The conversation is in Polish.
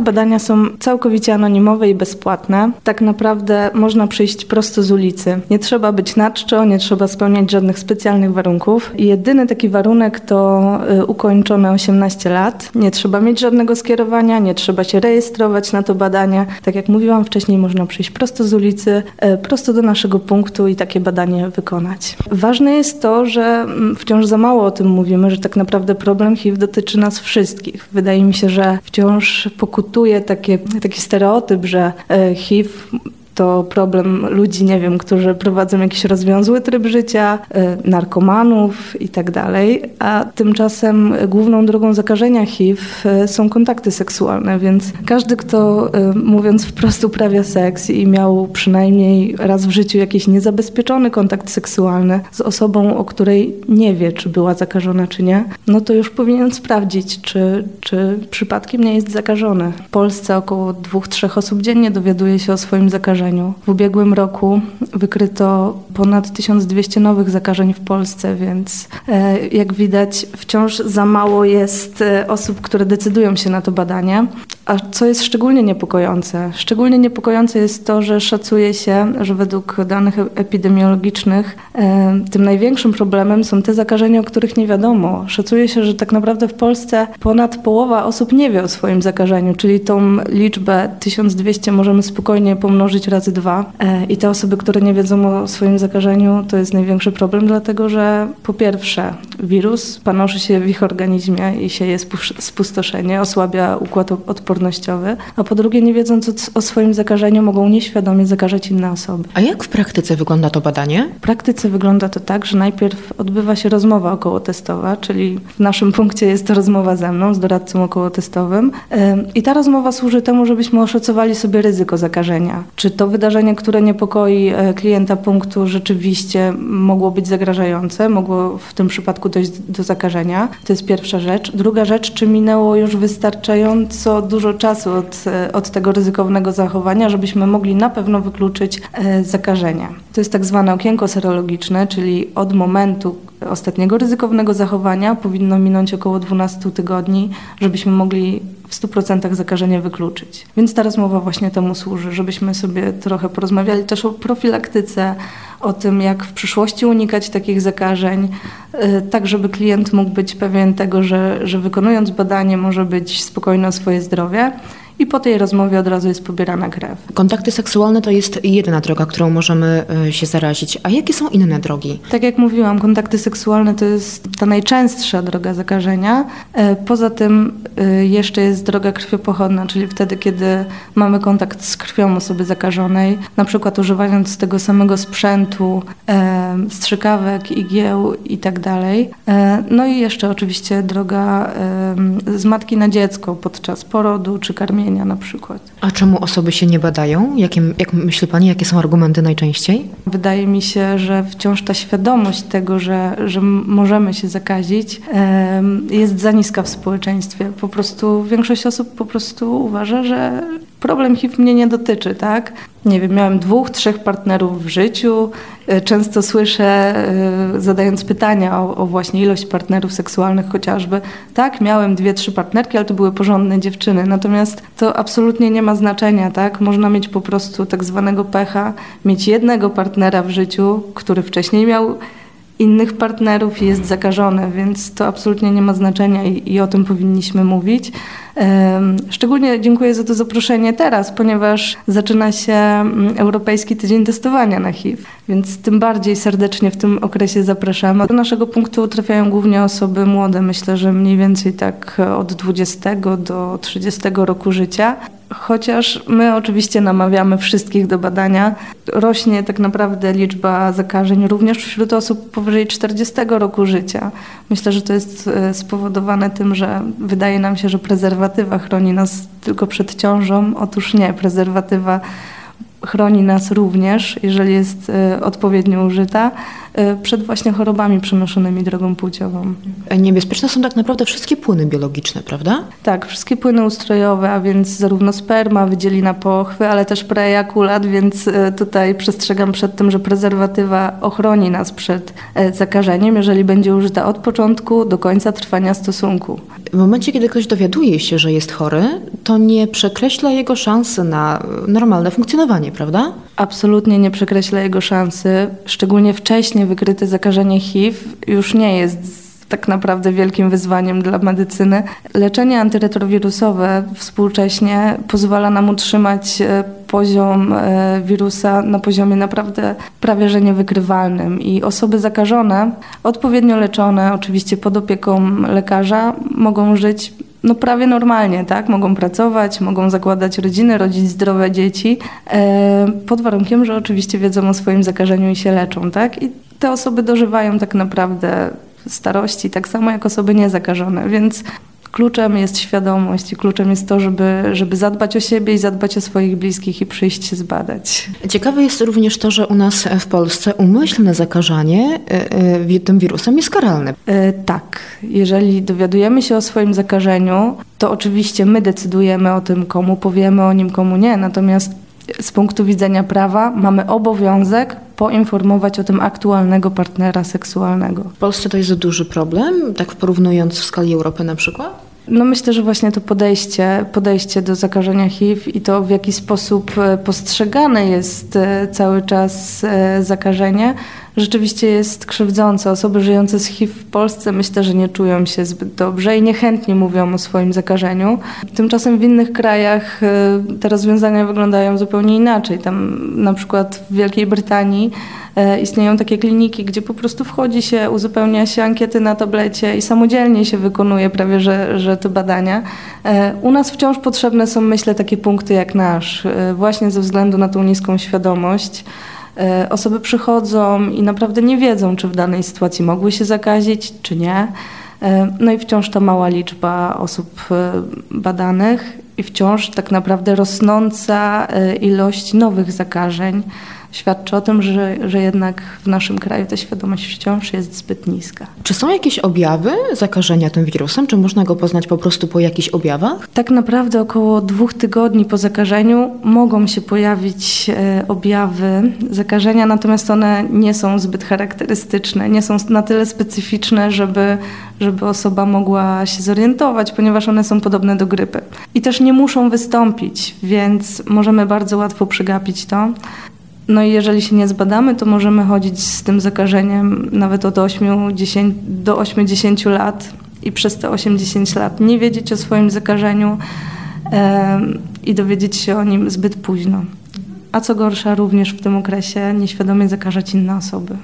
Badania są całkowicie anonimowe i bezpłatne. Tak naprawdę można przyjść prosto z ulicy. Nie trzeba być na czczo, nie trzeba spełniać żadnych specjalnych warunków. Jedyny taki warunek to y, ukończone 18 lat. Nie trzeba mieć żadnego skierowania, nie trzeba się rejestrować na to badanie. Tak jak mówiłam wcześniej, można przyjść prosto z ulicy, y, prosto do naszego punktu i takie badanie wykonać. Ważne jest to, że mm, wciąż za mało o tym mówimy, że tak naprawdę problem HIV dotyczy nas wszystkich. Wydaje mi się, że wciąż pokutuje takie, taki stereotyp, że y, HIV to problem ludzi, nie wiem, którzy prowadzą jakiś rozwiązły tryb życia, y, narkomanów i tak a tymczasem główną drogą zakażenia HIV y, są kontakty seksualne, więc każdy, kto y, mówiąc wprost uprawia seks i miał przynajmniej raz w życiu jakiś niezabezpieczony kontakt seksualny z osobą, o której nie wie, czy była zakażona, czy nie, no to już powinien sprawdzić, czy, czy przypadkiem nie jest zakażony. W Polsce około dwóch, trzech osób dziennie dowiaduje się o swoim zakażeniu w ubiegłym roku wykryto ponad 1200 nowych zakażeń w Polsce, więc e, jak widać wciąż za mało jest e, osób, które decydują się na to badanie. A co jest szczególnie niepokojące? Szczególnie niepokojące jest to, że szacuje się, że według danych epidemiologicznych e, tym największym problemem są te zakażenia, o których nie wiadomo. Szacuje się, że tak naprawdę w Polsce ponad połowa osób nie wie o swoim zakażeniu, czyli tą liczbę 1200 możemy spokojnie pomnożyć razy dwa. E, I te osoby, które nie wiedzą o swoim zakażeniu, to jest największy problem, dlatego że po pierwsze wirus panoszy się w ich organizmie i się jest spustoszenie, osłabia układ odpornościowy, a po drugie nie wiedząc o swoim zakażeniu mogą nieświadomie zakażać inne osoby. A jak w praktyce wygląda to badanie? W praktyce wygląda to tak, że najpierw odbywa się rozmowa okołotestowa, czyli w naszym punkcie jest to rozmowa ze mną, z doradcą okołotestowym i ta rozmowa służy temu, żebyśmy oszacowali sobie ryzyko zakażenia. Czy to wydarzenie, które niepokoi e, klienta punktu rzeczywiście mogło być zagrażające, mogło w tym przypadku dojść do zakażenia. To jest pierwsza rzecz. Druga rzecz, czy minęło już wystarczająco dużo czasu od, e, od tego ryzykownego zachowania, żebyśmy mogli na pewno wykluczyć e, zakażenie. To jest tak zwane okienko serologiczne, czyli od momentu ostatniego ryzykownego zachowania powinno minąć około 12 tygodni, żebyśmy mogli w 100% zakażenie wykluczyć. Więc ta rozmowa właśnie temu służy, żebyśmy sobie trochę porozmawiali też o profilaktyce, o tym, jak w przyszłości unikać takich zakażeń, y, tak żeby klient mógł być pewien tego, że, że wykonując badanie może być spokojny o swoje zdrowie i po tej rozmowie od razu jest pobierana krew. Kontakty seksualne to jest jedna droga, którą możemy e, się zarazić. A jakie są inne drogi? Tak jak mówiłam, kontakty seksualne to jest ta najczęstsza droga zakażenia. E, poza tym e, jeszcze jest droga krwiopochodna, czyli wtedy, kiedy mamy kontakt z krwią osoby zakażonej, na przykład używając tego samego sprzętu, strzykawek, igieł i tak. No i jeszcze oczywiście droga z matki na dziecko podczas porodu czy karmienia na przykład. A czemu osoby się nie badają? Jakie, jak myśli Pani, jakie są argumenty najczęściej? Wydaje mi się, że wciąż ta świadomość tego, że, że możemy się zakazić, jest za niska w społeczeństwie. Po prostu większość osób po prostu uważa, że problem HIV mnie nie dotyczy, tak? Nie wiem, miałem dwóch, trzech partnerów w życiu. E, często słyszę, e, zadając pytania o, o, właśnie ilość partnerów seksualnych chociażby, tak, miałem dwie, trzy partnerki, ale to były porządne dziewczyny. Natomiast to absolutnie nie ma znaczenia, tak? Można mieć po prostu tak zwanego pecha, mieć jednego partnera w życiu, który wcześniej miał innych partnerów jest zakażony, więc to absolutnie nie ma znaczenia i, i o tym powinniśmy mówić. Szczególnie dziękuję za to zaproszenie teraz, ponieważ zaczyna się mm, Europejski Tydzień Testowania na HIV, więc tym bardziej serdecznie w tym okresie zapraszamy. Do naszego punktu trafiają głównie osoby młode, myślę, że mniej więcej tak od 20 do 30 roku życia. Chociaż my oczywiście namawiamy wszystkich do badania, rośnie tak naprawdę liczba zakażeń również wśród osób powyżej 40 roku życia. Myślę, że to jest e, spowodowane tym, że wydaje nam się, że prezerwatywa chroni nas tylko przed ciążą. Otóż nie, prezerwatywa chroni nas również, jeżeli jest e, odpowiednio użyta, e, przed właśnie chorobami przenoszonymi drogą płciową. Niebezpieczne są tak naprawdę wszystkie płyny biologiczne, prawda? Tak, wszystkie płyny ustrojowe, a więc zarówno sperma, wydzielina pochwy, ale też prejakulat, więc e, tutaj przestrzegam przed tym, że prezerwatywa ochroni nas przed zakażeniem, jeżeli będzie użyta od początku do końca trwania stosunku. W momencie, kiedy ktoś dowiaduje się, że jest chory, to nie przekreśla jego szansy na normalne funkcjonowanie, prawda? Absolutnie nie przekreśla jego szansy. Szczególnie wcześnie wykryte zakażenie HIV już nie jest tak naprawdę wielkim wyzwaniem dla medycyny. Leczenie antyretrowirusowe współcześnie pozwala nam utrzymać e, poziom e, wirusa na poziomie naprawdę prawie że niewykrywalnym i osoby zakażone, odpowiednio leczone, oczywiście pod opieką lekarza, mogą żyć no prawie normalnie, tak? Mogą pracować, mogą zakładać rodziny, rodzić zdrowe dzieci, e, pod warunkiem, że oczywiście wiedzą o swoim zakażeniu i się leczą, tak? I te osoby dożywają tak naprawdę starości, tak samo jak osoby niezakażone, więc kluczem jest świadomość i kluczem jest to, żeby, żeby zadbać o siebie i zadbać o swoich bliskich i przyjść się zbadać. Ciekawe jest również to, że u nas w Polsce umyślne zakażanie e, e, tym wirusem jest karalne. E, tak, jeżeli dowiadujemy się o swoim zakażeniu, to oczywiście my decydujemy o tym, komu powiemy o nim, komu nie, natomiast z punktu widzenia prawa mamy obowiązek poinformować o tym aktualnego partnera seksualnego. W Polsce to jest duży problem, tak porównując w skali Europy na przykład? No myślę, że właśnie to podejście, podejście do zakażenia HIV i to w jaki sposób e, postrzegane jest e, cały czas e, zakażenie, rzeczywiście jest krzywdzące. Osoby żyjące z HIV w Polsce myślę, że nie czują się zbyt dobrze i niechętnie mówią o swoim zakażeniu. Tymczasem w innych krajach te rozwiązania wyglądają zupełnie inaczej. Tam na przykład w Wielkiej Brytanii istnieją takie kliniki, gdzie po prostu wchodzi się, uzupełnia się ankiety na tablecie i samodzielnie się wykonuje prawie, że, że te badania. U nas wciąż potrzebne są, myślę, takie punkty jak nasz, właśnie ze względu na tą niską świadomość. Osoby przychodzą i naprawdę nie wiedzą, czy w danej sytuacji mogły się zakazić, czy nie. No i wciąż ta mała liczba osób badanych i wciąż tak naprawdę rosnąca ilość nowych zakażeń świadczy o tym, że, że jednak w naszym kraju ta świadomość wciąż jest zbyt niska. Czy są jakieś objawy zakażenia tym wirusem? Czy można go poznać po prostu po jakichś objawach? Tak naprawdę około dwóch tygodni po zakażeniu mogą się pojawić e, objawy zakażenia, natomiast one nie są zbyt charakterystyczne, nie są na tyle specyficzne, żeby, żeby osoba mogła się zorientować, ponieważ one są podobne do grypy. I też nie muszą wystąpić, więc możemy bardzo łatwo przegapić to. No i jeżeli się nie zbadamy, to możemy chodzić z tym zakażeniem nawet od 8 10, do 80 lat i przez te 80 lat nie wiedzieć o swoim zakażeniu e, i dowiedzieć się o nim zbyt późno. A co gorsza, również w tym okresie nieświadomie zakażać inne osoby.